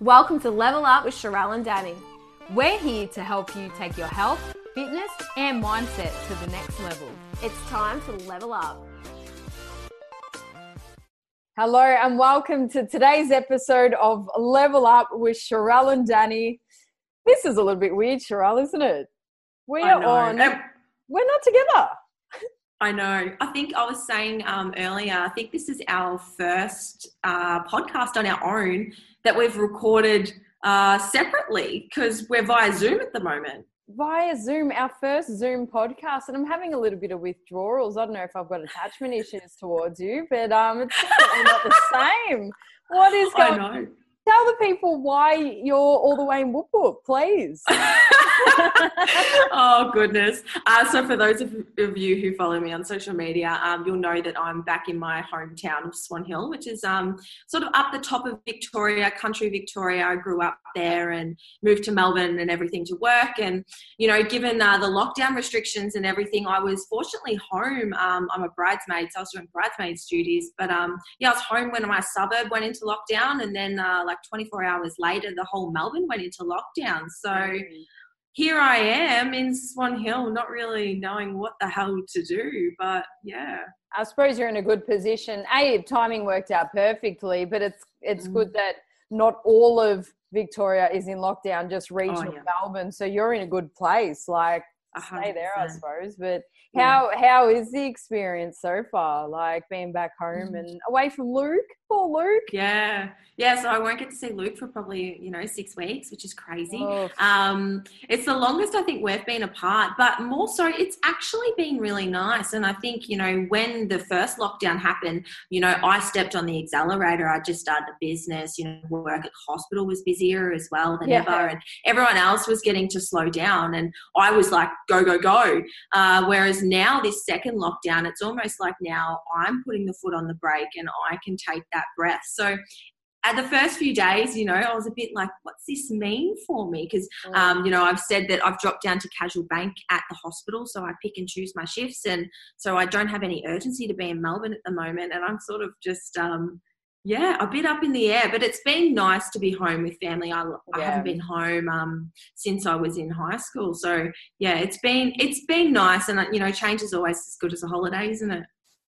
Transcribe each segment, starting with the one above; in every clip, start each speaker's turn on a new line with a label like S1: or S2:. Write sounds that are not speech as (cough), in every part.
S1: Welcome to Level Up with Sharelle and Danny. We're here to help you take your health, fitness, and mindset to the next level. It's time to level up. Hello, and welcome to today's episode of Level Up with Sharelle and Danny. This is a little bit weird, Sharelle, isn't it? We are on. We're not together.
S2: I know. I think I was saying um, earlier, I think this is our first uh, podcast on our own that we've recorded uh, separately because we're via Zoom at the moment.
S1: Via Zoom, our first Zoom podcast, and I'm having a little bit of withdrawals. I don't know if I've got attachment issues towards you, but um, it's definitely not the (laughs) same. What is going?
S2: know.
S1: Tell the people why you're all the way in Whoop Whoop, please. (laughs)
S2: oh goodness! Uh, so for those of, of you who follow me on social media, um, you'll know that I'm back in my hometown of Swan Hill, which is um, sort of up the top of Victoria, country Victoria. I grew up there and moved to Melbourne and everything to work. And you know, given uh, the lockdown restrictions and everything, I was fortunately home. Um, I'm a bridesmaid, so I was doing bridesmaids duties. But um, yeah, I was home when my suburb went into lockdown, and then uh, like 24 hours later, the whole Melbourne went into lockdown. So here I am in Swan Hill, not really knowing what the hell to do. But yeah,
S1: I suppose you're in a good position. A timing worked out perfectly, but it's it's
S2: Mm.
S1: good that not all of Victoria is in lockdown, just regional
S2: Oh, yeah.
S1: Melbourne. So you're in a good place. Like stay there, I suppose. But
S2: Yeah.
S1: how how is the experience so far? Like being back home
S2: Mm.
S1: and away from Luke, poor Luke.
S2: Yeah, yeah. So I won't get to see Luke for probably you know six weeks, which is crazy.
S1: Oh,
S2: Um, it's the longest I think we've been apart, but more so, it's actually been really nice. And I think, you know, when the first lockdown happened, you know, I stepped on the accelerator. I just started a business, you know, work at hospital was busier as well than
S1: Yeah.
S2: ever. And everyone else was getting to slow down. And I was like, go, go, go. Uh, whereas now, this second lockdown, it's almost like now I'm putting the foot on the brake and I can take that breath. So, at the first few days, you know, I was a bit like, what's this mean for me? Because
S1: Mm.
S2: um, you know, I've said that I've dropped down to casual bank at the hospital, so I pick and choose my shifts, and so I don't have any urgency to be in Melbourne at the moment, and I'm sort of just, um, yeah, a bit up in the air. But it's been nice to be home with family. I, I
S1: Yeah.
S2: haven't been home um, since I was in high school, so yeah, it's been it's been nice, and you know, change is always as good as a holiday, isn't it?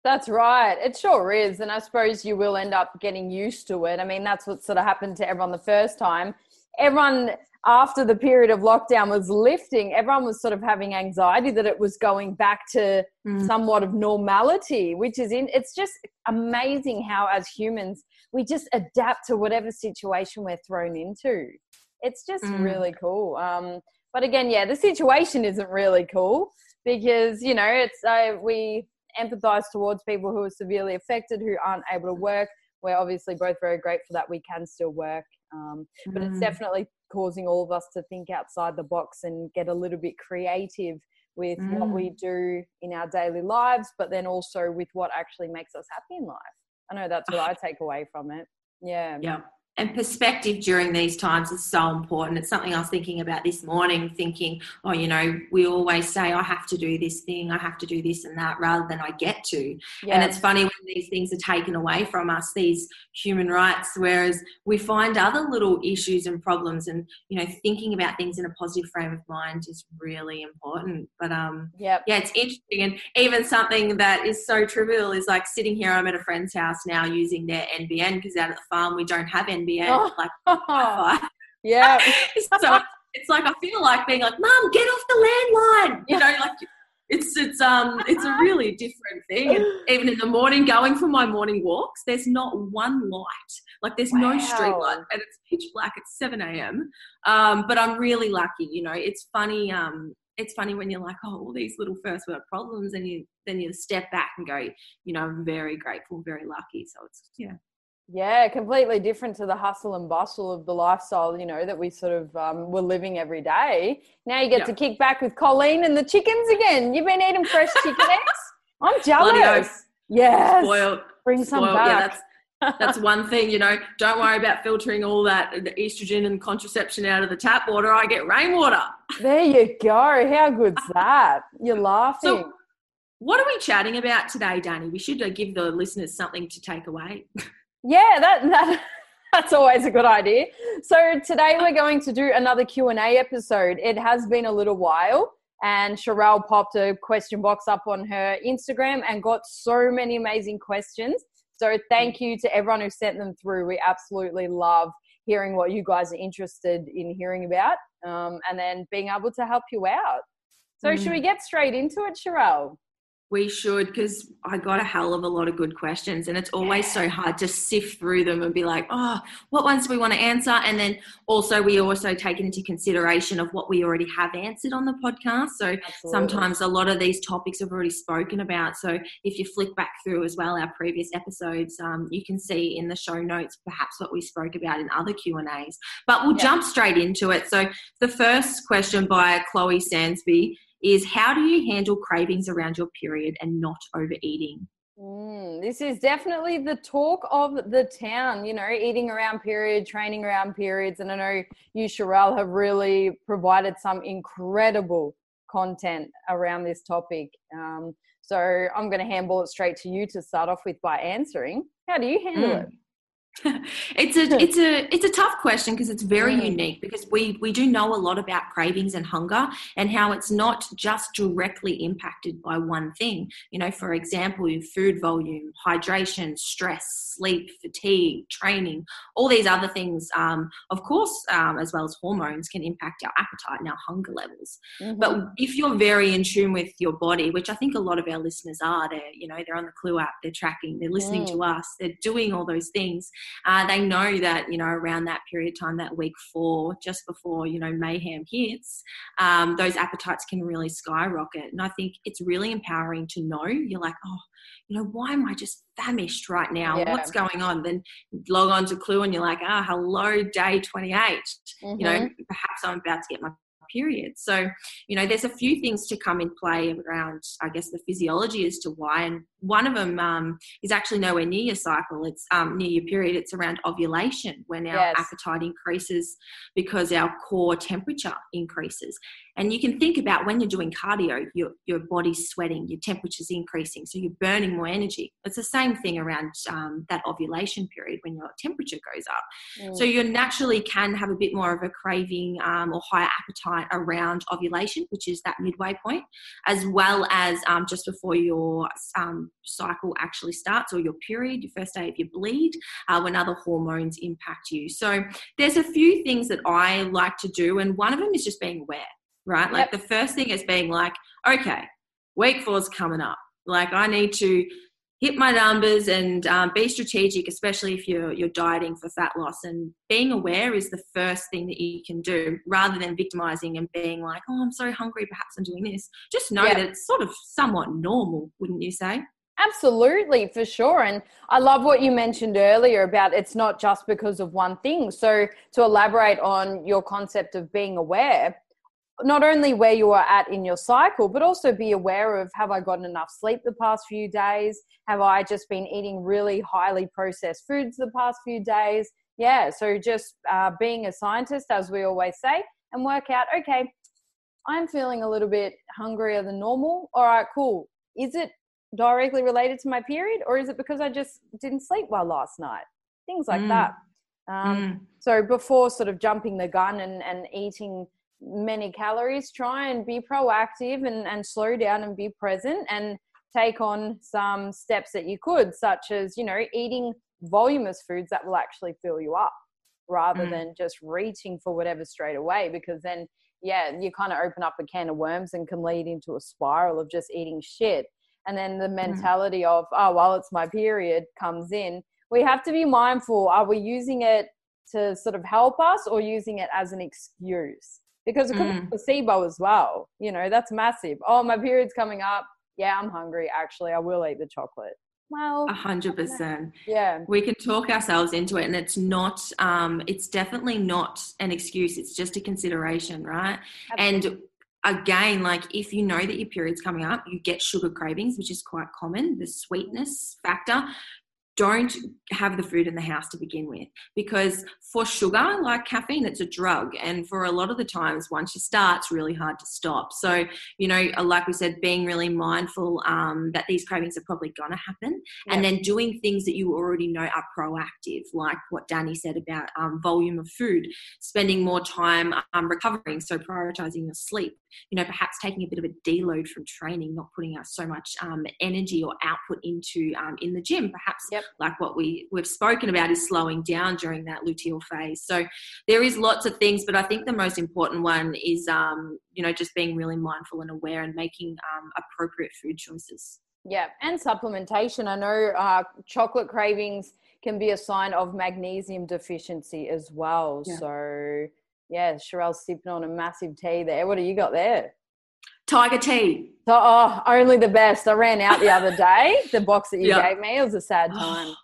S1: That's right. It sure is. And I suppose you will end up getting used to it. I mean, that's what sort of happened to everyone the first time. Everyone, after the period of lockdown was lifting, everyone was sort of having anxiety that it was going back to
S2: Mm.
S1: somewhat of normality, which is in, it's just amazing how, as humans, we just adapt to whatever situation we're thrown into. It's just
S2: Mm.
S1: really cool. Um, but again, yeah, the situation isn't really cool because, you know, it's, uh, we, empathize towards people who are severely affected who aren't able to work. We're obviously both very grateful that we can still work, um, but it's
S2: Mm.
S1: definitely causing all of us to think outside the box and get a little bit creative with what
S2: Mm.
S1: we do in our daily lives, but then also with what actually makes us happy in life. I know that's what I take away from it. Yeah.
S2: Yeah. And perspective during these times is so important. It's something I was thinking about this morning, thinking, oh, you know, we always say, I have to do this thing, I have to do this and that, rather than I get to.
S1: Yeah.
S2: And it's funny when these things are taken away from us, these human rights, whereas we find other little issues and problems. And, you know, thinking about things in a positive frame of mind is really important. But, um,
S1: Yep.
S2: yeah, it's interesting. And even something that is so trivial is like sitting here, I'm at a friend's house now using their NBN because out at the farm we don't have NBN.
S1: Oh.
S2: Like, (laughs) Wi-Fi.
S1: yeah. (laughs)
S2: so it's like I feel like being like, "Mom, get off the landline. You know, like it's it's um it's a really different thing. And (laughs) even in the morning, going for my morning walks, there's not one light. Like there's no street light, and it's pitch black at seven a.m. Um, but I'm really lucky. You know, it's funny. Um, it's funny when you're like, oh, all these little first world problems, and you then you step back and go, you know, I'm very grateful, very lucky. So it's yeah.
S1: Yeah, completely different to the hustle and bustle of the lifestyle, you know, that we sort of um, were living every day. Now you get
S2: Yeah.
S1: to kick back with Colleen and the chickens again. You've been eating fresh chicken eggs? (laughs) I'm jealous. Yes.
S2: Spoiled.
S1: Bring some
S2: Spoiled. Yeah,
S1: back.
S2: that's that's one thing, you know. Don't worry about filtering all that the estrogen and contraception out of the tap water. I get rainwater.
S1: there you go. How good's (laughs) that? You're laughing.
S2: So, what are we chatting about today, Danny? We should uh, give the listeners something to take away. (laughs)
S1: yeah, that that (laughs) That's always a good idea. So today we're going to do another Q&A episode. It has been a little while and Sharelle popped a question box up on her Instagram and got so many amazing questions. So thank you to everyone who sent them through. We absolutely love hearing what you guys are interested in hearing about um, and then being able to help you out. So mm. should we get straight into it, Sharelle?
S2: We should, because I got a hell of a lot of good questions, and it's always yeah. so hard to sift through them and be like, oh, what ones do we want to answer? And then also, we also take into consideration of what we already have answered on the podcast. So Absolutely. sometimes a lot of these topics have already spoken about. So if you flick back through as well our previous episodes, um, you can see in the show notes perhaps what we spoke about in other Q and A's. But we'll yeah. jump straight into it. So the first question by Chloe Sansby is how do you handle cravings around your period and not overeating?
S1: Mm, this is definitely the talk of the town, you know, eating around period, training around periods. And I know you, Sharelle, have really provided some incredible content around this topic. Um, so I'm going to handball it straight to you to start off with by answering. How do you handle mm. it? (laughs)
S2: it's a it's a it's a tough question because it's very mm. unique because we we do know a lot about cravings and hunger and how it's not just directly impacted by one thing you know for example food volume hydration stress sleep fatigue training all these other things um, of course um, as well as hormones can impact our appetite and our hunger levels mm-hmm. but if you're very in tune with your body which i think a lot of our listeners are they're you know they're on the clue app they're tracking they're listening mm. to us they're doing all those things uh, they know that you know around that period of time, that week four, just before you know mayhem hits, um, those appetites can really skyrocket. And I think it's really empowering to know you're like, oh, you know, why am I just famished right now? Yeah. What's going on? Then log on to Clue and you're like, ah, oh, hello, day 28. Mm-hmm. You know, mm-hmm. perhaps I'm about to get my period. So, you know, there's a few things to come in play around, I guess, the physiology as to why. And one of them um, is actually nowhere near your cycle. It's um, near your period. It's around ovulation when our yes. appetite increases because our core temperature increases. And you can think about when you're doing cardio, your, your body's sweating, your temperature's increasing, so you're burning more energy. It's the same thing around um, that ovulation period when your temperature goes up. Mm. So you naturally can have a bit more of a craving um, or higher appetite around ovulation, which is that midway point, as well as um, just before your um, cycle actually starts or your period, your first day of your bleed, uh, when other hormones impact you. So there's a few things that I like to do, and one of them is just being aware right? Like yep. the first thing is being like, okay, week four is coming up. Like I need to hit my numbers and um, be strategic, especially if you're you're dieting for fat loss. And being aware is the first thing that you can do, rather than victimizing and being like, "Oh, I'm so hungry. Perhaps I'm doing this." Just know yep. that it's sort of somewhat normal, wouldn't you say?
S1: Absolutely, for sure. And I love what you mentioned earlier about it's not just because of one thing. So, to elaborate on your concept of being aware, not only where you are at in your cycle, but also be aware of have I gotten enough sleep the past few days? Have I just been eating really highly processed foods the past few days? Yeah, so just uh, being a scientist, as we always say, and work out okay, I'm feeling a little bit hungrier than normal. All right, cool. Is it directly related to my period, or is it because I just didn't sleep well last night? Things like mm. that. Um, mm. So before sort of jumping the gun and, and eating many calories try and be proactive and, and slow down and be present and take on some steps that you could such as you know eating voluminous foods that will actually fill you up rather mm. than just reaching for whatever straight away because then yeah you kind of open up a can of worms and can lead into a spiral of just eating shit and then the mm. mentality of oh well it's my period comes in we have to be mindful are we using it to sort of help us or using it as an excuse because it could mm. be placebo as well. You know, that's massive. Oh, my period's coming up. Yeah, I'm hungry. Actually, I will eat the chocolate. Well,
S2: a hundred percent.
S1: Yeah,
S2: we can talk ourselves into it, and it's not. Um, it's definitely not an excuse. It's just a consideration, right? Absolutely. And again, like if you know that your period's coming up, you get sugar cravings, which is quite common. The sweetness factor don't have the food in the house to begin with because for sugar like caffeine it's a drug. And for a lot of the times once you start it's really hard to stop. So you know uh, like we said being really mindful um, that these cravings are probably going to happen. Yeah. and then doing things that you already know are proactive like what danny said about um, volume of food spending more time um, recovering so prioritizing your sleep you know perhaps taking a bit of a deload from training not putting out so much um, energy or output into um, in the gym perhaps yep like what we we've spoken about is slowing down during that luteal phase. So there is lots of things but i think the most important one is um, you know just being really mindful and aware and making um, appropriate food choices.
S1: Yeah and supplementation. I know uh, chocolate cravings can be a sign of magnesium deficiency as well. Yeah. so yeah Sharelle's sipping on a massive tea there. What do you got there
S2: Tiger tea.
S1: Oh, only the best. I ran out the other day. The box that you gave me. It was a sad oh, time.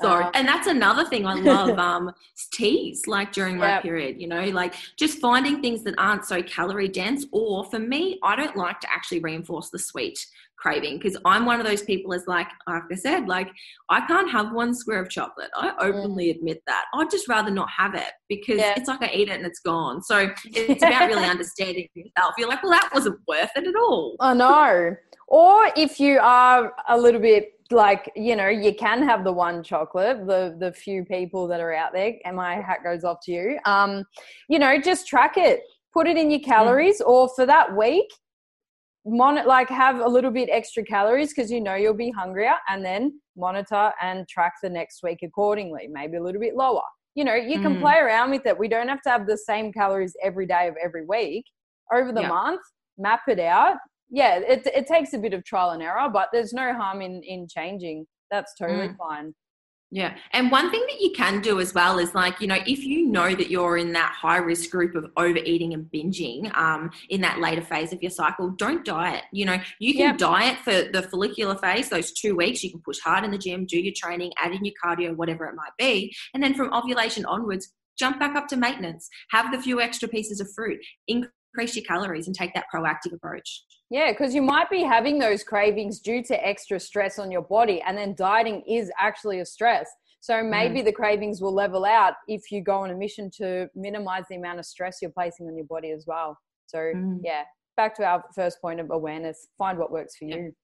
S2: Sorry. Uh, and that's another thing I love (laughs) um, teas, like during my period, you know, like just finding things that aren't so calorie dense. Or for me, I don't like to actually reinforce the sweet craving because I'm one of those people as like like I said, like I can't have one square of chocolate. I openly mm. admit that. I'd just rather not have it because yeah. it's like I eat it and it's gone. So (laughs) it's about really understanding yourself. You're like, well, that wasn't worth it at all.
S1: I know. Or if you are a little bit like you know you can have the one chocolate the the few people that are out there and my hat goes off to you um you know just track it put it in your calories mm. or for that week mon- like have a little bit extra calories because you know you'll be hungrier and then monitor and track the next week accordingly maybe a little bit lower you know you can mm. play around with it we don't have to have the same calories every day of every week over the yeah. month map it out yeah it, it takes a bit of trial and error but there's no harm in in changing that's totally mm. fine
S2: yeah. And one thing that you can do as well is like, you know, if you know that you're in that high risk group of overeating and binging um, in that later phase of your cycle, don't diet. You know, you can yep. diet for the follicular phase, those two weeks. You can push hard in the gym, do your training, add in your cardio, whatever it might be. And then from ovulation onwards, jump back up to maintenance, have the few extra pieces of fruit, increase your calories, and take that proactive approach.
S1: Yeah, because you might be having those cravings due to extra stress on your body, and then dieting is actually a stress. So maybe mm. the cravings will level out if you go on a mission to minimize the amount of stress you're placing on your body as well. So, mm. yeah, back to our first point of awareness find what works for yeah. you.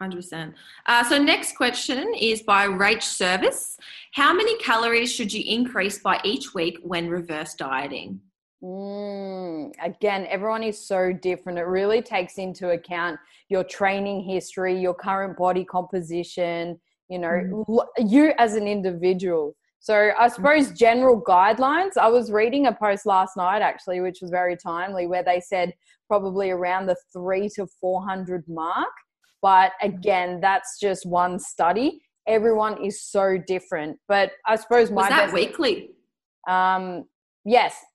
S2: 100%. Uh, so, next question is by Rach Service. How many calories should you increase by each week when reverse dieting?
S1: Mm, again, everyone is so different. It really takes into account your training history, your current body composition, you know, mm. you as an individual. So, I suppose general guidelines. I was reading a post last night actually, which was very timely, where they said probably around the three to 400 mark. But again, that's just one study. Everyone is so different. But I suppose my.
S2: Was that weekly?
S1: Um, yes, Mm.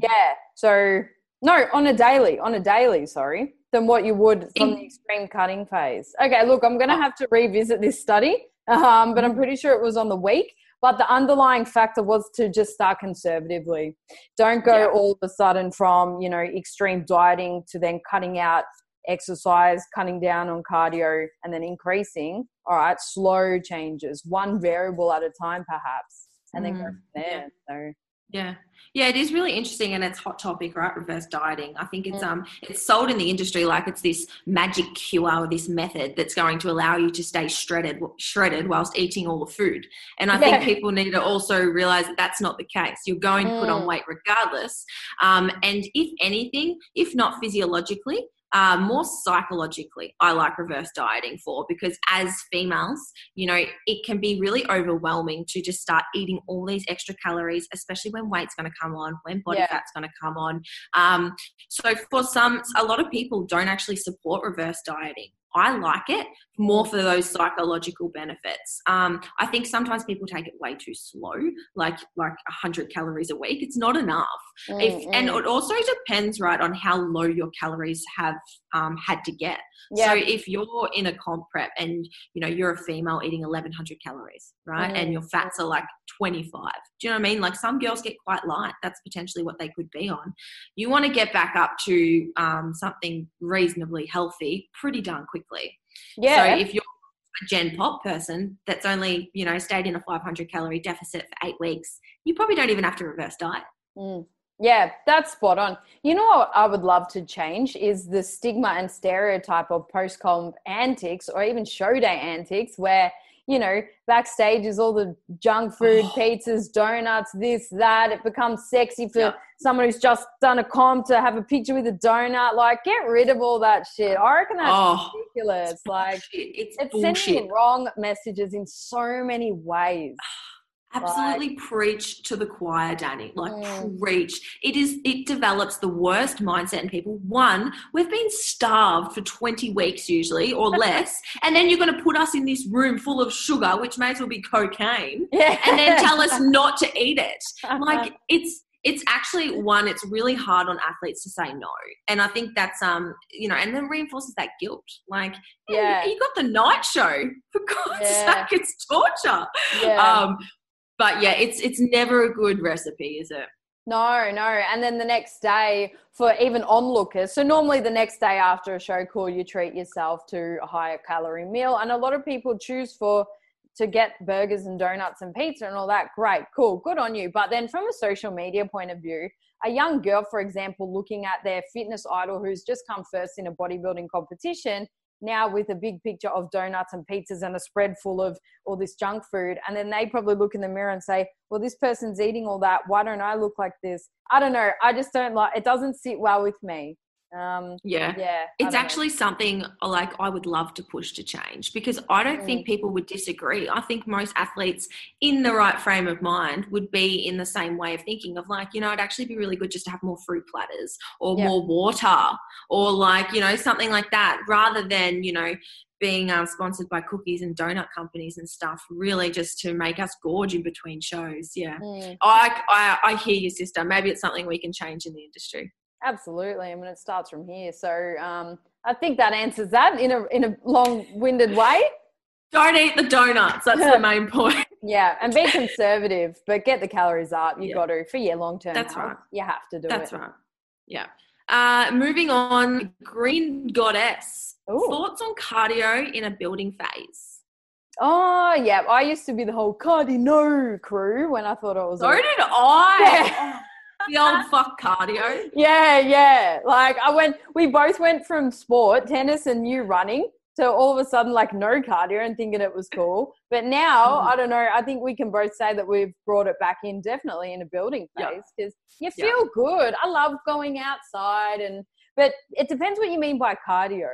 S1: Yeah. So no, on a daily, on a daily, sorry, than what you would from the extreme cutting phase. Okay, look, I'm going to oh. have to revisit this study, um, but I'm mm. pretty sure it was on the week. But the underlying factor was to just start conservatively. Don't go yeah. all of a sudden from, you know, extreme dieting to then cutting out exercise, cutting down on cardio, and then increasing. All right, slow changes, one variable at a time, perhaps, and then mm. go from there. So
S2: yeah. Yeah, it is really interesting and it's hot topic, right? Reverse dieting. I think it's um it's sold in the industry like it's this magic cure or this method that's going to allow you to stay shredded shredded whilst eating all the food. And I yeah. think people need to also realize that that's not the case. You're going to put on mm. weight regardless. Um, and if anything, if not physiologically, uh, more psychologically, I like reverse dieting for because as females, you know, it can be really overwhelming to just start eating all these extra calories, especially when weight's going to come on, when body yeah. fat's going to come on. Um, so for some, a lot of people don't actually support reverse dieting. I like it more for those psychological benefits. Um, I think sometimes people take it way too slow, like like hundred calories a week. It's not enough. Mm, if, and it also depends, right, on how low your calories have um, had to get. Yeah. So if you're in a comp prep and you know you're a female eating 1100 calories, right, mm. and your fats are like 25, do you know what I mean? Like some girls get quite light. That's potentially what they could be on. You want to get back up to um, something reasonably healthy pretty darn quickly. Yeah. So if you're a Gen Pop person that's only, you know, stayed in a 500 calorie deficit for eight weeks, you probably don't even have to reverse diet.
S1: Mm. Yeah, that's spot on. You know what I would love to change is the stigma and stereotype of post comp antics or even show day antics where you know, backstage is all the junk food, (sighs) pizzas, donuts, this, that. It becomes sexy for yeah. someone who's just done a comp to have a picture with a donut. Like, get rid of all that shit. I reckon that's oh, ridiculous. It's like, it's, it's sending wrong messages in so many ways. (sighs) (sighs)
S2: Absolutely like, preach to the choir, Danny. Like mm. preach. It is it develops the worst mindset in people. One, we've been starved for 20 weeks usually or (laughs) less, and then you're gonna put us in this room full of sugar, which may as well be cocaine, yeah. and then tell us (laughs) not to eat it. Like it's it's actually one it's really hard on athletes to say no and i think that's um you know and then reinforces that guilt like yeah you got the night show for god's yeah. sake it's torture yeah. um but yeah, it's it's never a good recipe, is it?
S1: No, no. And then the next day for even onlookers. So normally the next day after a show call, you treat yourself to a higher calorie meal. And a lot of people choose for to get burgers and donuts and pizza and all that. Great, cool, good on you. But then from a social media point of view, a young girl, for example, looking at their fitness idol who's just come first in a bodybuilding competition now with a big picture of donuts and pizzas and a spread full of all this junk food. And then they probably look in the mirror and say, well, this person's eating all that. Why don't I look like this? I don't know. I just don't like it, doesn't sit well with me. Um,
S2: yeah,
S1: yeah.
S2: It's actually know. something like I would love to push to change because I don't mm. think people would disagree. I think most athletes in the right frame of mind would be in the same way of thinking of like, you know, it'd actually be really good just to have more fruit platters or yep. more water or like, you know, something like that rather than, you know, being um, sponsored by cookies and donut companies and stuff, really just to make us gorge in between shows. Yeah, mm. I, I I hear you, sister. Maybe it's something we can change in the industry.
S1: Absolutely. I mean, it starts from here. So um, I think that answers that in a in a long-winded way.
S2: Don't eat the donuts. That's the (laughs) main point.
S1: Yeah, and be conservative, but get the calories up. You yeah. got to for your long-term.
S2: That's health, right.
S1: You have to do
S2: That's
S1: it.
S2: That's right. Yeah. Uh, moving on, Green Goddess. Ooh. Thoughts on cardio in a building phase?
S1: Oh yeah, I used to be the whole cardio crew when I thought I was.
S2: So did I. (laughs) Yeah. The old fuck cardio.
S1: Yeah, yeah. Like I went, we both went from sport, tennis, and you running to all of a sudden like no cardio and thinking it was cool. But now, mm. I don't know, I think we can both say that we've brought it back in definitely in a building phase because yep. you feel yep. good. I love going outside and but it depends what you mean by cardio.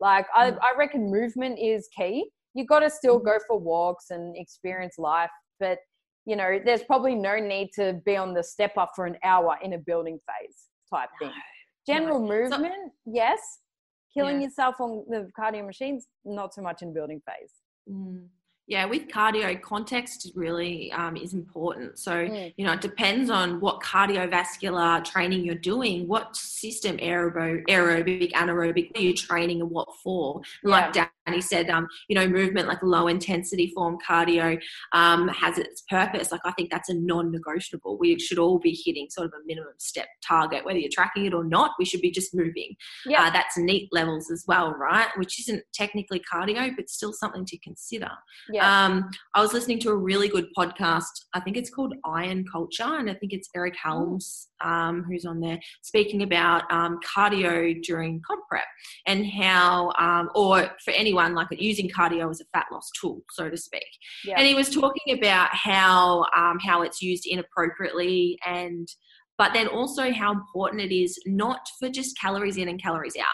S1: Like mm. I, I reckon movement is key. You got to still mm. go for walks and experience life, but you know, there's probably no need to be on the step up for an hour in a building phase type thing. General no. movement, so, yes. Killing yeah. yourself on the cardio machines, not so much in building phase.
S2: Mm yeah with cardio context really um, is important. So mm. you know it depends on what cardiovascular training you're doing what system aerobic aerobic anaerobic are you training and what for? Yeah. like danny said um, you know movement like low intensity form cardio um, has its purpose. Like i think that's a non-negotiable. We should all be hitting sort of a minimum step target whether you're tracking it or not we should be just moving. Yeah. Uh, that's NEAT levels as well right? Which isn't technically cardio but still something to consider yeah. Um, I was listening to a really good podcast. I think it's called Iron Culture, and I think it's Eric Helms um, who's on there speaking about um, cardio during comp prep and how, um, or for anyone like using cardio as a fat loss tool, so to speak. Yeah. And he was talking about how um, how it's used inappropriately and but then also how important it is not for just calories in and calories out,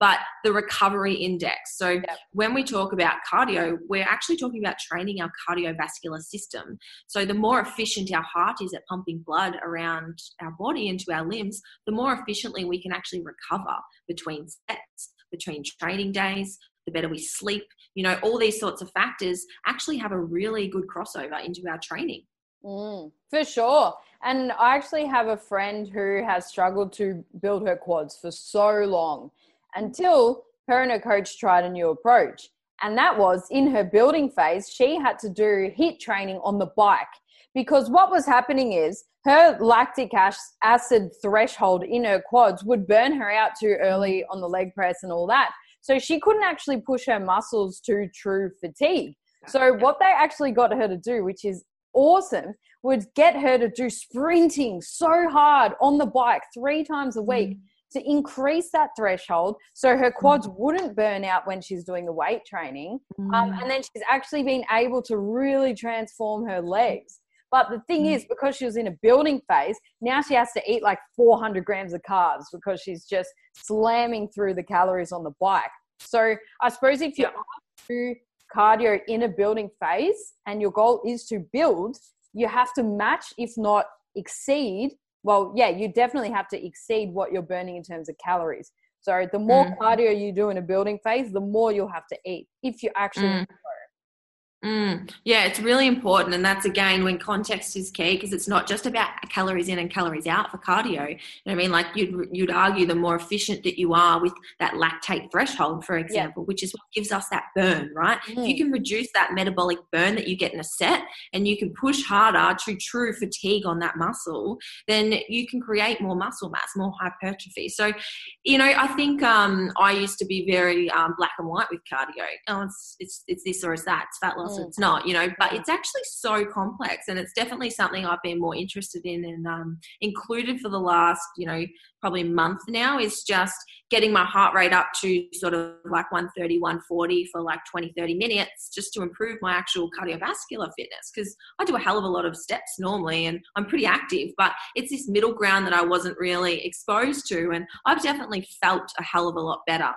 S2: but the recovery index. So yep. when we talk about cardio, we're actually talking about training our cardiovascular system. So the more efficient our heart is at pumping blood around our body into our limbs, the more efficiently we can actually recover between sets, between training days, the better we sleep. You know, all these sorts of factors actually have a really good crossover into our training.
S1: Mm, for sure. And I actually have a friend who has struggled to build her quads for so long until her and her coach tried a new approach. And that was in her building phase, she had to do HIIT training on the bike because what was happening is her lactic acid threshold in her quads would burn her out too early on the leg press and all that. So she couldn't actually push her muscles to true fatigue. So what they actually got her to do, which is awesome, would get her to do sprinting so hard on the bike three times a week. Mm to increase that threshold so her quads mm. wouldn't burn out when she's doing the weight training. Um, mm. Um, and then she's actually been able to really transform her legs. But the thing mm. is, because she was in a building phase, now she has to eat like 400 grams of carbs because she's just slamming through the calories on the bike. So I suppose if you do cardio in a building phase and your goal is to build, you have to match, if not exceed, well, yeah, you definitely have to exceed what you're burning in terms of calories. So the more mm. cardio you do in a building phase, the more you'll have to eat if you actually mm.
S2: Mm, yeah, it's really important. And that's again when context is key because it's not just about calories in and calories out for cardio. You know I mean? Like you'd, you'd argue the more efficient that you are with that lactate threshold, for example, yeah. which is what gives us that burn, right? Mm. If you mm. can reduce that metabolic burn that you get in a set and you can push harder to true fatigue on that muscle, then you can create more muscle mass, more hypertrophy. So, you know, I think um, I used to be very um, black and white with cardio. Oh, it's, it's, it's this or it's that. It's fat loss else it's not, you know, but it's actually so complex and it's definitely something I've been more interested in and um, included for the last, you know, probably month now is just getting my heart rate up to sort of like 130, 140 for like 20, 30 minutes just to improve my actual cardiovascular fitness because I do a hell of a lot of steps normally and I'm pretty active, but it's this middle ground that I wasn't really exposed to and I've definitely felt a hell of a lot better.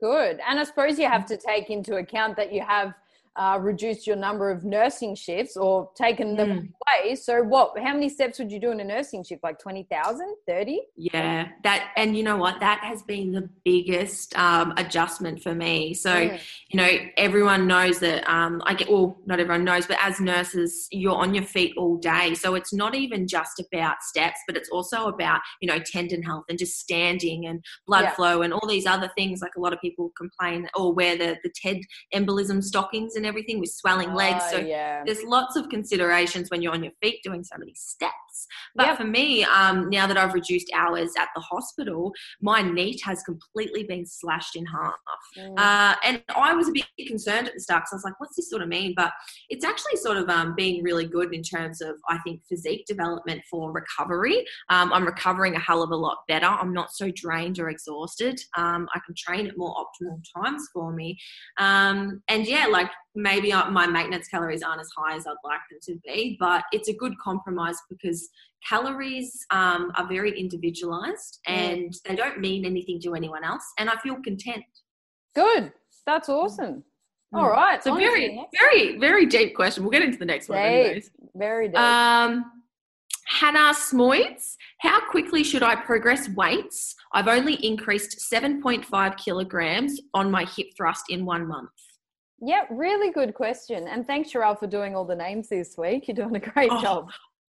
S1: Good. And I suppose you have to take into account that you have – uh, reduced your number of nursing shifts or taken them mm. away. So what, how many steps would you do in a nursing shift? Like 20,000, 30?
S2: Yeah, that, and you know what, that has been the biggest um, adjustment for me. So, mm. you know, everyone knows that um, I get, well, not everyone knows, but as nurses, you're on your feet all day. So it's not even just about steps, but it's also about, you know, tendon health and just standing and blood yeah. flow and all these other things. Like a lot of people complain or wear the, the TED embolism stockings and everything with swelling legs. Ah, so yeah. there's lots of considerations when you're on your feet doing so many steps. But yep. for me, um, now that I've reduced hours at the hospital, my NEAT has completely been slashed in half. Mm. Uh, and I was a bit concerned at the start because I was like, what's this sort of mean? But it's actually sort of um, being really good in terms of, I think, physique development for recovery. Um, I'm recovering a hell of a lot better. I'm not so drained or exhausted. Um, I can train at more optimal times for me. Um, and yeah, like maybe my maintenance calories aren't as high as I'd like them to be, but it's a good compromise because calories um, are very individualized and they don't mean anything to anyone else. And I feel content.
S1: Good. That's awesome. Mm. All right.
S2: So very, very, very deep question. We'll get into the next one. Anyways.
S1: Very deep.
S2: Um, Hannah Smoyts, how quickly should I progress weights? I've only increased 7.5 kilograms on my hip thrust in one month.
S1: Yeah, really good question. And thanks, Cheryl, for doing all the names this week. You're doing a great oh, job.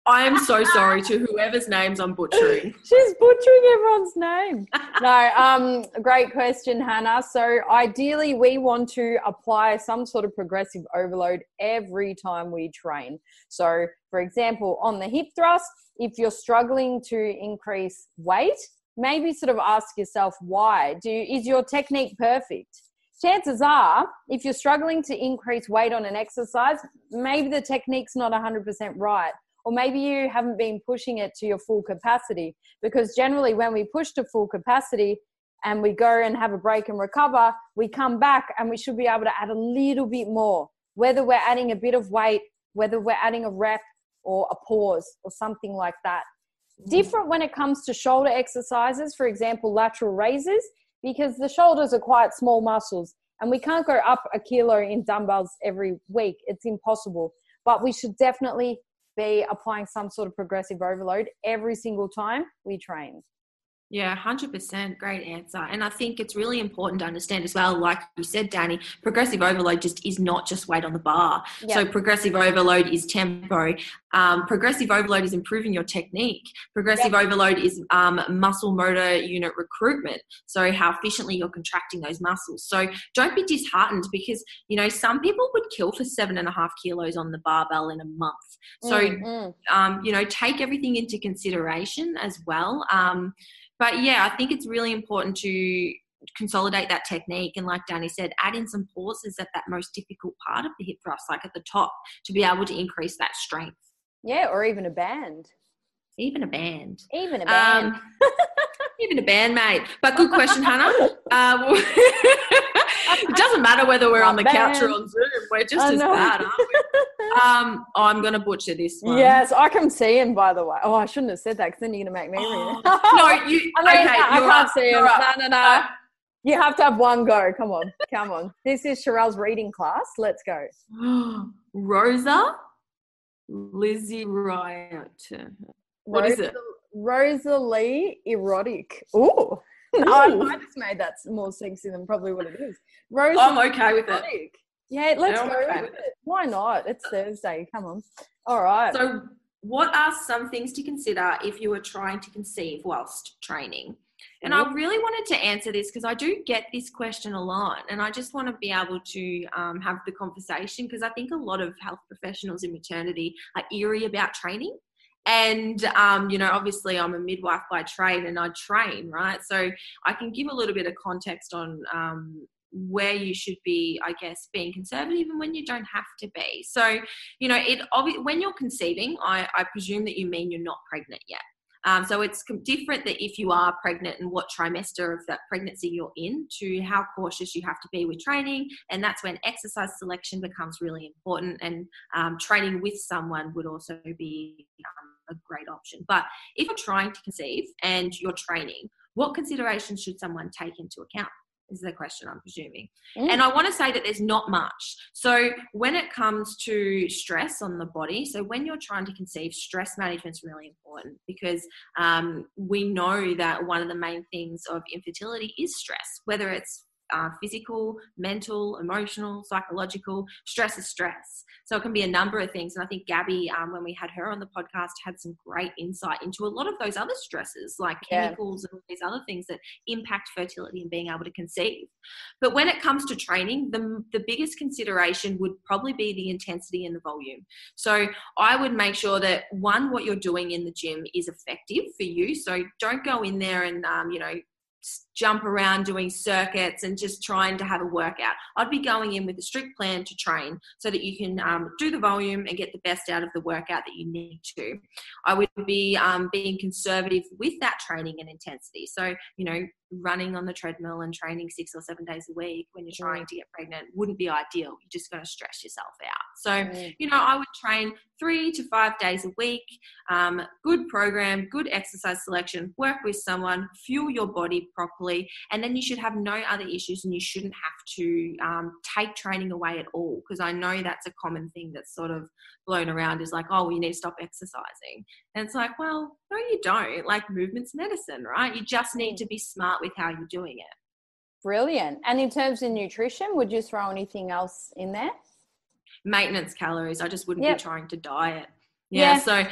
S2: I am so sorry to whoever's names I'm butchering. (laughs)
S1: She's butchering everyone's name. no, um, great question, Hannah. So ideally, we want to apply some sort of progressive overload every time we train. So, for example, on the hip thrust, if you're struggling to increase weight, maybe sort of ask yourself why. Do is your technique perfect? chances are, if you're struggling to increase weight on an exercise, maybe the technique's not 100% right. Or maybe you haven't been pushing it to your full capacity. Because generally, when we push to full capacity and we go and have a break and recover, we come back and we should be able to add a little bit more. Whether we're adding a bit of weight, whether we're adding a rep or a pause or something like that. Mm. Different when it comes to shoulder exercises, for example, lateral raises because the shoulders are quite small muscles and we can't go up a kilo in dumbbells every week. It's impossible. But we should definitely be applying some sort of progressive overload every single time we train.
S2: Yeah, 100%. Great answer. And I think it's really important to understand as well, like you said, Danny, progressive overload just is not just weight on the bar. Yep. So, progressive overload is tempo. Um, progressive overload is improving your technique. Progressive yep. overload is um, muscle motor unit recruitment. So, how efficiently you're contracting those muscles. So, don't be disheartened because, you know, some people would kill for seven and a half kilos on the barbell in a month. So, mm-hmm. um, you know, take everything into consideration as well. But yeah, I think it's really important to consolidate that technique and like danny said add in some pauses at that most difficult part of the hip thrust like at the top to be able to increase that strength.
S1: Yeah or even a band.
S2: Even a band.
S1: Even a band. Um, (laughs)
S2: even a bandmate. but good question hannah (laughs) um, (laughs) it doesn't matter whether we're on the couch or on zoom we're just I as know. bad aren't we (laughs) um, oh, I'm going to butcher this one.
S1: Yes, I can see him, by the way. Oh, I shouldn't have said that because then you're going to make me
S2: oh, No, you. I mean, okay, I can't
S1: up, see him. No, no, no. You have to have one go. Come on. Come on. This is Sharelle's reading class. Let's go. (gasps)
S2: Rosa Lizzie Riot. What Rosa, is it?
S1: Rosalie Erotic. Ooh. (laughs) No, I just made that more sexy than probably what it is.
S2: Rosa I'm okay with erotic. it.
S1: Yeah, let's go. Okay it. Why not? It's Thursday. Come on. All right.
S2: So, what are some things to consider if you are trying to conceive whilst training? And I really wanted to answer this because I do get this question a lot, and I just want to be able to um, have the conversation because I think a lot of health professionals in maternity are eerie about training. And, um, you know, obviously I'm a midwife by trade and I train, right? So I can give a little bit of context on um, where you should be, I guess, being conservative and when you don't have to be. So, you know, it obviously when you're conceiving, I, I presume that you mean you're not pregnant yet. Um, so it's different that if you are pregnant and what trimester of that pregnancy you're in to how cautious you have to be with training. And that's when exercise selection becomes really important. And um, training with someone would also be um, a great option. But if you're trying to conceive and you're training, what considerations should someone take into account? Is the question I'm presuming. Mm. And I want to say that there's not much. So when it comes to stress on the body, so when you're trying to conceive, stress management is really important because um, we know that one of the main things of infertility is stress, whether it's uh, physical, mental, emotional, psychological. Stress is stress. So it can be a number of things. And I think Gabby, um, when we had her on the podcast, had some great insight into a lot of those other stresses, like chemicals yeah. and all these other things that impact fertility and being able to conceive. But when it comes to training, the, the biggest consideration would probably be the intensity and the volume. So I would make sure that one, what you're doing in the gym is effective for you. So don't go in there and, um, you know, jump around doing circuits and just trying to have a workout. I'd be going in with a strict plan to train so that you can um, do the volume and get the best out of the workout that you need to. I would be um, being conservative with that training and intensity. So, you know, running on the treadmill and training six or seven days a week when you're trying to get pregnant wouldn't be ideal. You're just going to stress yourself out. So, you know, I would train three to five days a week, um, good program, good exercise selection, work with someone, fuel your body properly, and then you should have no other issues and you shouldn't have to um, take training away at all. Because I know that's a common thing that's sort of blown around is like, oh, well, you need to stop exercising. And it's like, well, no, you don't. Like, movement's medicine, right? You just need to be smart with how you're doing it.
S1: Brilliant. And in terms of nutrition, would you throw anything else in there?
S2: Maintenance calories. I just wouldn't yep. be trying to diet. Yeah, yeah. So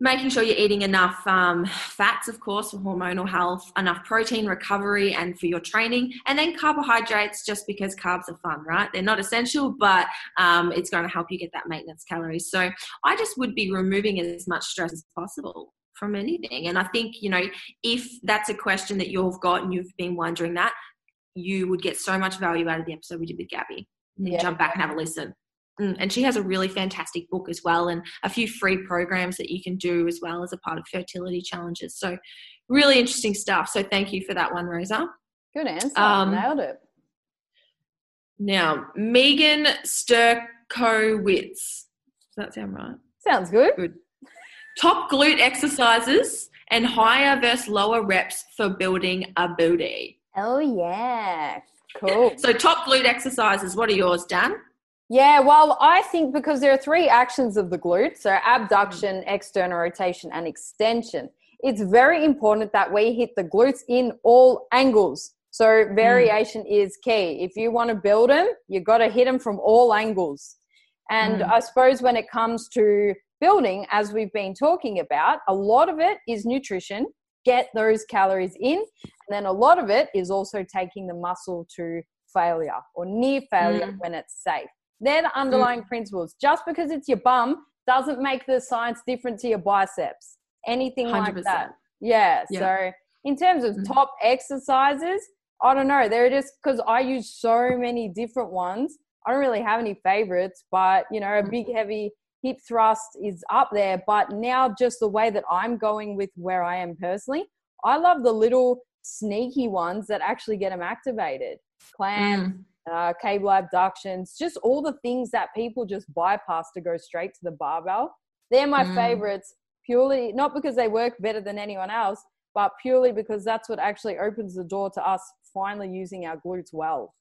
S2: making sure you're eating enough um, fats, of course, for hormonal health, enough protein recovery and for your training, and then carbohydrates just because carbs are fun, right? They're not essential, but um, it's going to help you get that maintenance calories. So I just would be removing as much stress as possible from anything. And I think, you know, if that's a question that you've got and you've been wondering that, you would get so much value out of the episode we did with Gabby. Yeah. Jump back and have a listen. Mm, and she has a really fantastic book as well and a few free programs that you can do as well as a part of fertility challenges. So really interesting stuff. So thank you for that one rosa.
S1: Good answer. Um, nailed it.
S2: Now megan sturkowitz. Does that sound right?
S1: Sounds good.
S2: Good. Top glute exercises and higher versus lower reps for building a booty.
S1: Oh yeah. Cool.
S2: So top glute exercises what are yours dan
S1: yeah, well, I think because there are three actions of the glute so abduction, mm. external rotation, and extension. It's very important that we hit the glutes in all angles. So, variation mm. is key. If you want to build them, you've got to hit them from all angles. And mm. I suppose when it comes to building, as we've been talking about, a lot of it is nutrition, get those calories in. And then a lot of it is also taking the muscle to failure or near failure mm. when it's safe. They're the underlying mm. principles. Just because it's your bum doesn't make the science different to your biceps. Anything 100%. like that. Yeah, yeah, So, in terms of mm. top exercises, I don't know. They're just because I use so many different ones. I don't really have any favorites, but you know, a big heavy hip thrust is up there. But now, just the way that I'm going with where I am personally, I love the little sneaky ones that actually get them activated. Clamp, mm. Uh, cable abductions, just all the things that people just bypass to go straight to the barbell. They're my mm. favorites purely not because they work better than anyone else, but purely because that's what actually opens the door to us finally using our glutes well.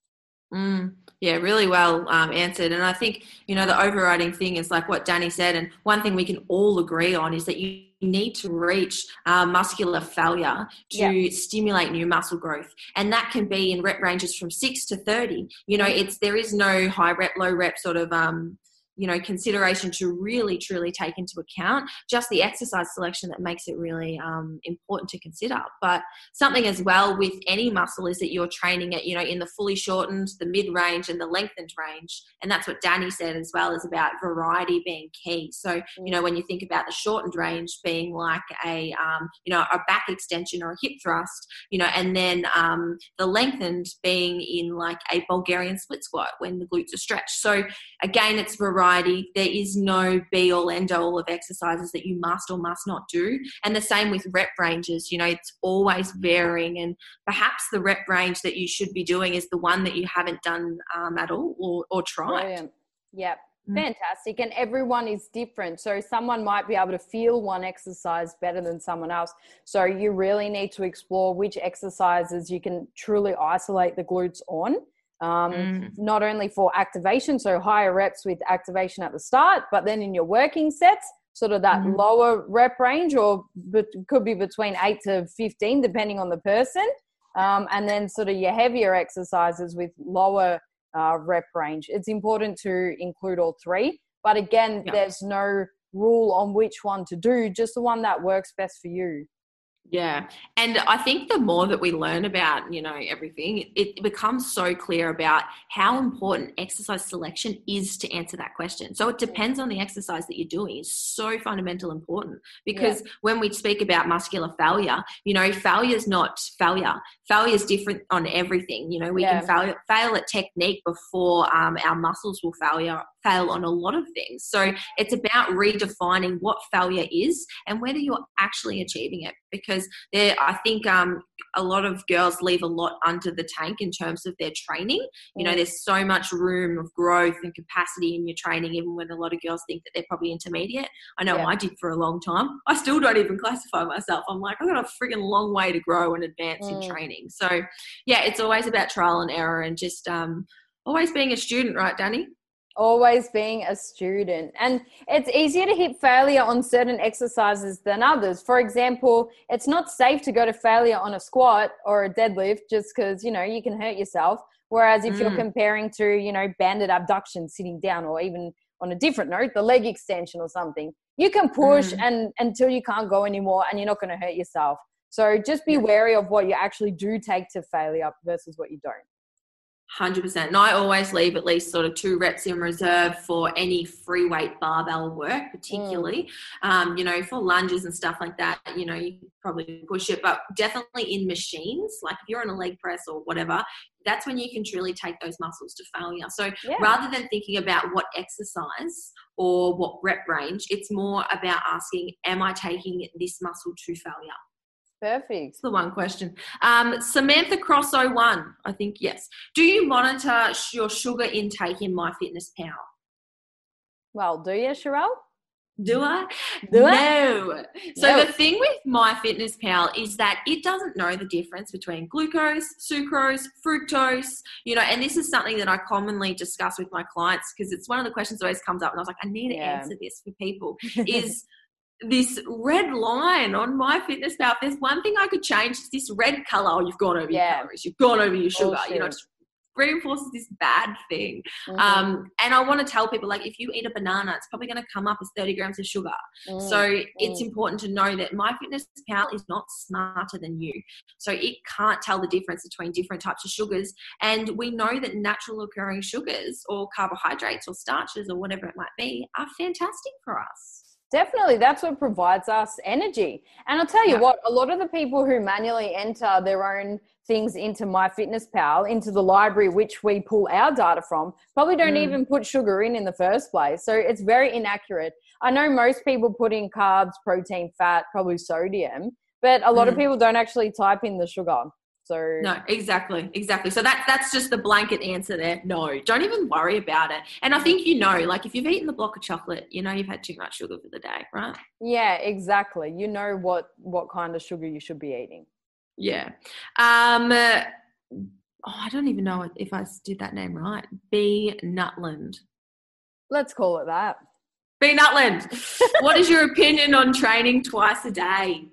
S2: Mm, yeah, really well um, answered. And I think, you know, the overriding thing is like what Danny said. And one thing we can all agree on is that you need to reach uh, muscular failure to yeah. stimulate new muscle growth. And that can be in rep ranges from six to 30. You know, it's, there is no high rep, low rep sort of, um, you know consideration to really truly take into account just the exercise selection that makes it really um, important to consider. But something as well with any muscle is that you're training it you know in the fully shortened the mid range and the lengthened range. And that's what danny said as well is about variety being key. So you know when you think about the shortened range being like a um, you know a back extension or a hip thrust you know and then um, the lengthened being in like a bulgarian split squat when the glutes are stretched. So again it's variety variety. There is no be all end all of exercises that you must or must not do. And the same with rep ranges. You know, it's always varying. And perhaps the rep range that you should be doing is the one that you haven't done um, at all or, or tried. Brilliant.
S1: Yep. Mm. Fantastic. And everyone is different. So someone might be able to feel one exercise better than someone else. So you really need to explore which exercises you can truly isolate the glutes on um, mm. not only for activation, so higher reps with activation at the start, but then in your working sets, sort of that mm. lower rep range, or but could be between 8 to 15, depending on the person. Um, and then sort of your heavier exercises with lower uh, rep range. It's important to include all three. But again, there's no rule on which one to do, just the one that works best for you.
S2: Yeah. And I think the more that we learn about, you know, everything, it becomes so clear about how important exercise selection is to answer that question. So it depends on the exercise that you're doing. It's so fundamental important because yeah. when we speak about muscular failure, you know, failure is not failure. Failure is different on everything. You know, we yeah. can fail, fail at technique before um, our muscles will failure fail on a lot of things. So it's about redefining what failure is and whether you're actually achieving it. Because there, I think um, a lot of girls leave a lot under the tank in terms of their training. You know, there's so much room of growth and capacity in your training, even when a lot of girls think that they're probably intermediate. I know yeah. I did for a long time. I still don't even classify myself. I'm like, I've got a frigging long way to grow and advance mm. in training. So, yeah, it's always about trial and error and just um, always being a student, right, Danny?
S1: Always being a student. And it's easier to hit failure on certain exercises than others. For example, it's not safe to go to failure on a squat or a deadlift just because, you know, you can hurt yourself. Whereas if mm. you're comparing to, you know, banded abduction sitting down or even on a different note, the leg extension or something, you can push mm. and until you can't go anymore and you're not going to hurt yourself. So just be wary of what you actually do take to failure versus what you don't.
S2: 100%. And I always leave at least sort of two reps in reserve for any free weight barbell work, particularly, mm. um, you know, for lunges and stuff like that. You know, you probably push it, but definitely in machines, like if you're on a leg press or whatever, that's when you can truly take those muscles to failure. So yeah. rather than thinking about what exercise or what rep range, it's more about asking, am I taking this muscle to failure?
S1: Perfect.
S2: the one question. Um, Samantha Cross 01, I think, yes. Do you monitor your sugar intake in MyFitnessPal?
S1: Well, do you, Sharelle?
S2: Do I?
S1: Do
S2: no.
S1: I?
S2: So no. the thing with MyFitnessPal is that it doesn't know the difference between glucose, sucrose, fructose, you know, and this is something that I commonly discuss with my clients because it's one of the questions that always comes up and I was like, I need to yeah. answer this for people (laughs) is this red line on my MyFitnessPal. If there's one thing I could change, it's this red color. Oh, you've gone over yeah. your calories. You've gone over your sugar. You know, just reinforces this bad thing. Mm-hmm. Um, and I want to tell people like if you eat a banana, it's probably going to come up as 30 grams of sugar. Mm-hmm. So it's mm. important to know that MyFitnessPal is not smarter than you. So it can't tell the difference between different types of sugars. And we know that natural occurring sugars or carbohydrates or starches or whatever it might be are fantastic for us.
S1: Definitely, that's what provides us energy. And I'll tell you yeah. what, a lot of the people who manually enter their own things into MyFitnessPal, into the library which we pull our data from, probably don't mm. even put sugar in in the first place. So it's very inaccurate. I know most people put in carbs, protein, fat, probably sodium, but a lot mm. of people don't actually type in the sugar. So
S2: no, exactly, exactly. So that's that's just the blanket answer there. No, don't even worry about it. And I think you know, like if you've eaten the block of chocolate, you know you've had too much sugar for the day, right?
S1: Yeah, exactly. You know what what kind of sugar you should be eating.
S2: Yeah. Um. oh, I don't even know if I did that name right. B Nutland.
S1: Let's call it that.
S2: B Nutland. (laughs) what is your opinion on training twice a day?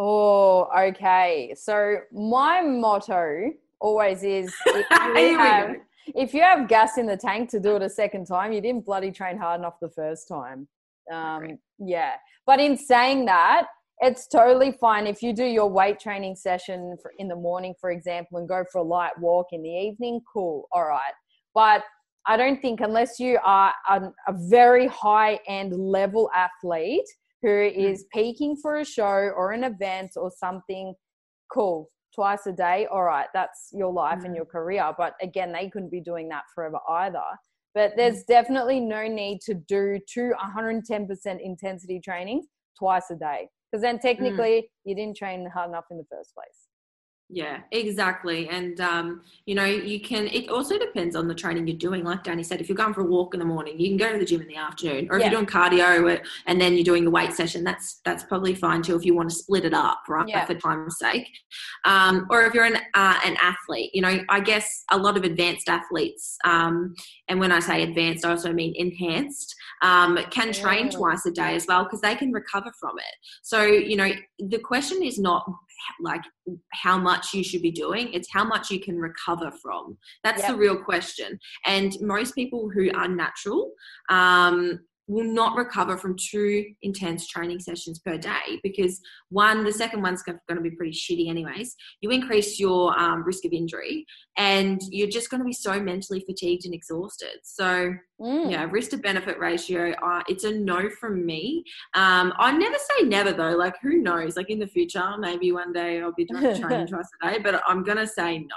S1: Oh, okay. So my motto always is (laughs) if you, have, if you have gas in the tank to do it a second time, you didn't bloody train hard enough the first time. Um, yeah. But in saying that, it's totally fine if you do your weight training session for, in the morning, for example, and go for a light walk in the evening. Cool. All right. But I don't think unless you are a, a very high end level athlete who mm. peaking for a show or an event or something cool twice a day all right that's your life mm. and your career but again they couldn't be doing that forever either but mm. there's definitely no need to do two 110% intensity trainings twice a day because then mm. technically mm. you didn't train hard enough in the first place
S2: yeah, exactly. And, um, you know, you can, it also depends on the training you're doing. Like Danny said, if you're going for a walk in the morning, you can go to the gym in the afternoon. Or if yeah. you're doing cardio and then you're doing a weight session, that's, that's probably fine too if you want to split it up, right, yeah. for time's sake. Um, or if you're an, uh, an athlete, you know, I guess a lot of advanced athletes, um, and when I say advanced, I also mean enhanced, um, can train twice a day as well because they can recover from it. So, you know, the question is not like how much you should be doing it's how much you can recover from that's yep. the real question and most people who are natural um, will not recover from two intense training sessions per day because one, the second one's going to be pretty shitty anyways. You increase your um, risk of injury and you're just going to be so mentally fatigued and exhausted. So, mm. yeah, risk to benefit ratio, uh, it's a no from me. Um, I never say never though. Like, who knows? Like in the future, maybe one day I'll be training (laughs) twice a day, but I'm going to say no.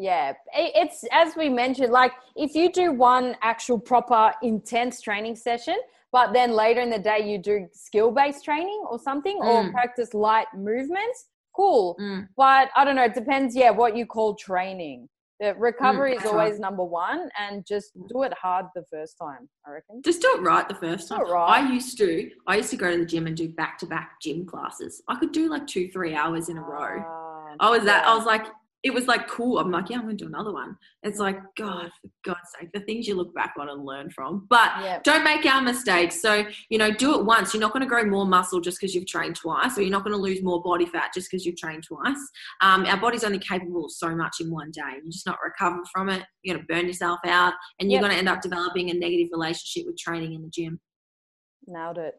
S1: Yeah, it's as we mentioned, like if you do one actual proper intense training session, but then later in the day you do skill based training or something mm. or practice light movements, cool. Mm. But I don't know, it depends, yeah, what you call training. The recovery mm, is always right. number one and just do it hard the first time, I reckon.
S2: Just do it right the first time. Right. I used to I used to go to the gym and do back to back gym classes. I could do like two, three hours in a row. Uh, I was that I was like it was like cool. I'm like, yeah, I'm going to do another one. It's like, God, for God's sake, the things you look back on and learn from. But yep. don't make our mistakes. So, you know, do it once. You're not going to grow more muscle just because you've trained twice, or you're not going to lose more body fat just because you've trained twice. Um, our body's only capable of so much in one day. You're just not recover from it. You're going to burn yourself out, and you're yep. going to end up developing a negative relationship with training in the gym.
S1: Nailed it.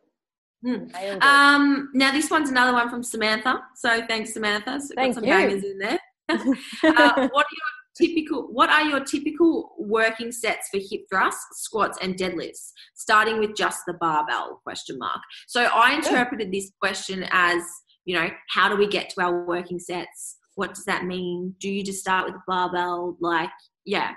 S2: Hmm. Um, now this one's another one from Samantha. So thanks, Samantha. So
S1: Thank
S2: got some
S1: you.
S2: bangers in there. Uh, what are your typical what are your typical working sets for hip thrusts squats and deadlifts? Starting with just the barbell question mark. So i interpreted this question as you know how do we get to our working sets? What does that mean? Do you just start with the barbell? Like yeah.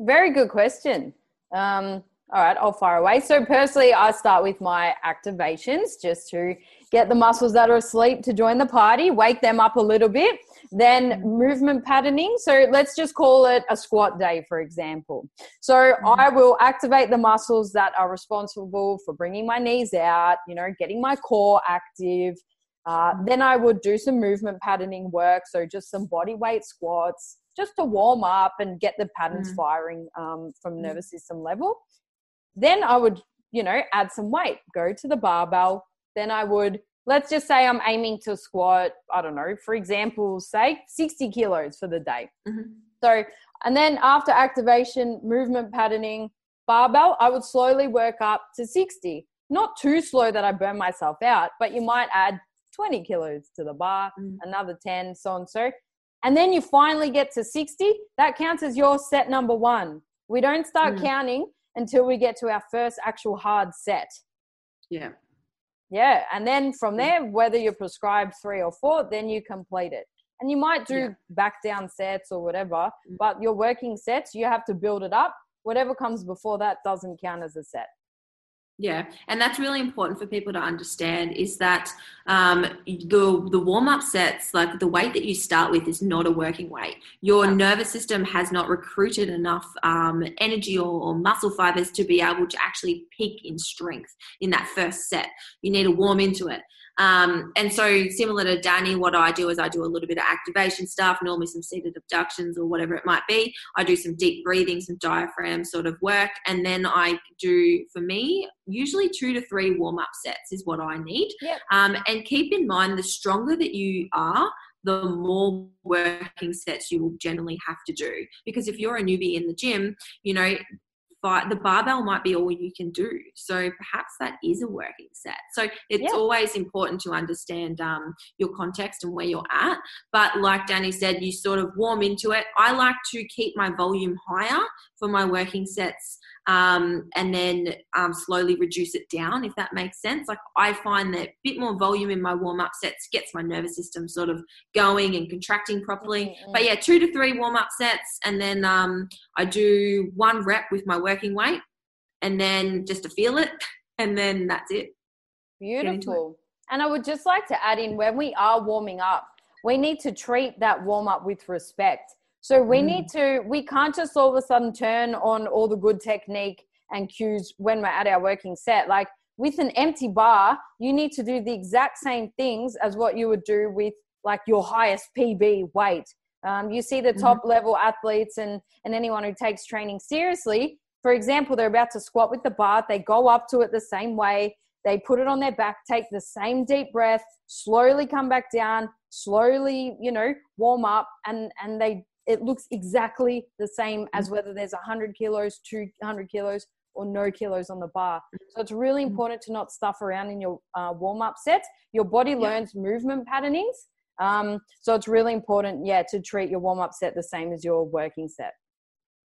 S1: Very good question. Um all right i'll fire away. So personally i start with my activations just to get the muscles that are asleep to join the party wake them up a little bit then mm-hmm. movement patterning. So let's just call it a squat day, for example. So mm-hmm. I will activate the muscles that are responsible for bringing my knees out, you know, getting my core active. Uh, mm-hmm. then I would do some movement patterning work. So just some body weight squats, just to warm up and get the patterns firing um, from nervous system level. Then I would, you know, add some weight, go to the barbell. Then I would let's just say I'm aiming to squat, I don't know, for example, say 60 kilos for the day. Mm-hmm. So, and then after activation, movement patterning, barbell, I would slowly work up to 60. Not too slow that I burn myself out, but you might add 20 kilos to the bar, mm-hmm. another 10, so on so. And then you finally get to 60, that counts as your set number one. We don't start mm-hmm. counting until we get to our first actual hard set.
S2: Yeah
S1: Yeah. And then from there, whether you're prescribed three or four, then you complete it. And you might do
S2: Yeah.
S1: back down sets or whatever,
S2: Mm.
S1: but your working sets, you have to build it up. Whatever comes before that doesn't count as a set.
S2: Yeah, and that's really important for people to understand is that um, the the warm up sets, like the weight that you start with, is not a working weight. Your
S1: No.
S2: nervous system has not recruited enough um, energy or, or muscle fibers to be able to actually peak in strength in that first set. You need to warm into it. Um, and so, similar to Danny, what I do is I do a little bit of activation stuff, normally some seated abductions or whatever it might be. I do some deep breathing, some diaphragm sort of work, and then I do, for me, usually two to three warm up sets is what I need.
S1: Yep.
S2: Um, and keep in mind, the stronger that you are, the more working sets you will generally have to do. Because if you're a newbie in the gym, you know, fi- the barbell might be all you can do. So perhaps that is a working set. So it's
S1: Yeah.
S2: always important to understand um, your context and where you're at. But like Danny said, you sort of warm into it. I like to keep my volume higher for my working sets um, and then um, slowly reduce it down, if that makes sense. Like I find that a bit more volume in my warm up sets gets my nervous system sort of going and contracting properly.
S1: Mhm.
S2: But yeah, two to three warm up sets, and then um, I do one rep with my working weight, and then just to feel it, (laughs) and then that's it.
S1: Beautiful. And I would just like to add in when we are warming up, we need to treat that warm up with respect. So we
S2: Mm.
S1: need to, we can't just all of a sudden turn on all the good technique and cues when we're at our working set. Like with an empty bar, you need to do the exact same things as what you would do with like your highest PB weight. Um, you see the top level athletes and, and anyone who takes training seriously. For example, they're about to squat with the bar, they go up to it the same way, they put it on their back, take the same deep breath, slowly come back down, slowly, you know, warm up, and and they it looks exactly the same as whether there's 100 kilos, 200 kilos, or no kilos on the bar. So it's really
S2: Mhm.
S1: important to not stuff around in your uh, warm up sets. Your body
S2: Yeah.
S1: learns movement patternings. Um, so it's really important, yeah, to treat your warm up set the same as your working set.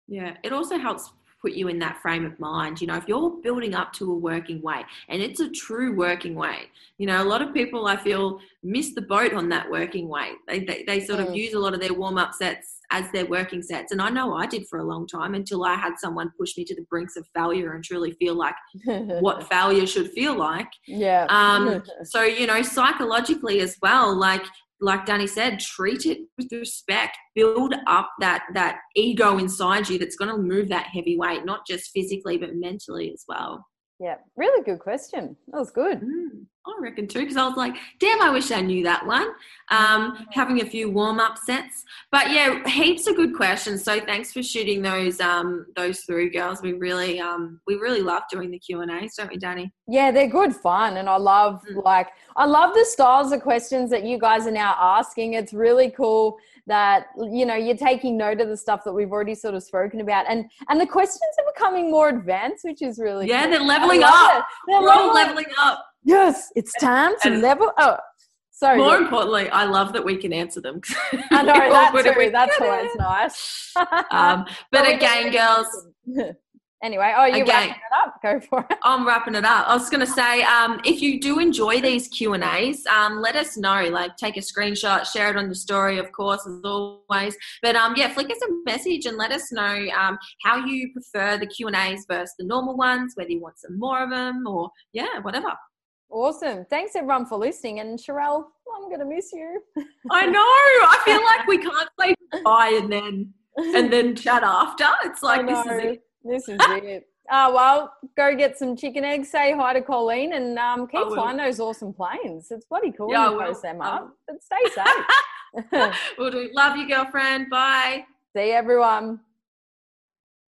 S2: Yeah, it also helps put you in that frame of mind. You know, if you're building up to a working weight and it's a true working weight, you know, a lot of people I feel miss the boat on that working weight. They, they, they sort of
S1: Mm.
S2: use a lot of their warm up sets as their working sets. And I know I did for a long time until I had someone push me to the brinks of failure and truly feel like (laughs) what failure should feel like.
S1: yeah.
S2: Um, (laughs) so you know, psychologically as well, like like Danny said, treat it with respect. Build up that that ego inside you that's going to move that heavy weight, not just physically but mentally as well.
S1: Yeah. Really good question. That was good.
S2: Mm, I reckon too, because I was like, damn, I wish I knew that one. Um, having a few warm up sets, but yeah, heaps of good questions. So thanks for shooting those um those through, girls. We really um we really love doing the Q and A's, don't we, Danny?
S1: Yeah, they're good fun, and I love
S2: Mm.
S1: like I love the styles of questions that you guys are now asking. It's really cool that you know you're taking note of the stuff that we've already sort of spoken about, and and the questions are becoming more advanced, which is really
S2: Yeah,
S1: cool.
S2: they're leveling up.
S1: it. They're
S2: We're all
S1: leveling-
S2: leveling up.
S1: Yes, it's time to
S2: And-
S1: level. up sorry.
S2: More
S1: yeah.
S2: importantly, I love that we can answer them.
S1: I know (laughs)
S2: We're all
S1: that
S2: good if we
S1: too. That's always nice. (laughs)
S2: Um, but
S1: we
S2: again, girls, (laughs)
S1: Anyway, oh, you
S2: Again.
S1: wrapping it up? Go for it.
S2: I'm wrapping it up. I was going to say, um, if you do enjoy these Q and A's, um, let us know. Like, take a screenshot, share it on your story, of course, as always. But um, yeah, flick us a message and let us know um, how you prefer the Q and A's versus the normal ones. Whether you want some more of them, or yeah, whatever.
S1: Awesome. Thanks everyone for listening. And Sharelle, I'm gonna miss you.
S2: I know. I feel like we can't say bye and then and then chat after. It's (laughs) like this is it.
S1: This is it. Oh well, go get some chicken eggs. Say hi to Colleen, and um, keep flying those awesome planes. It's bloody cool
S2: Yeah,
S1: you post them up.
S2: will.
S1: But stay safe. (laughs)
S2: we'll do. Love you, girlfriend. Bye. (laughs)
S1: See everyone.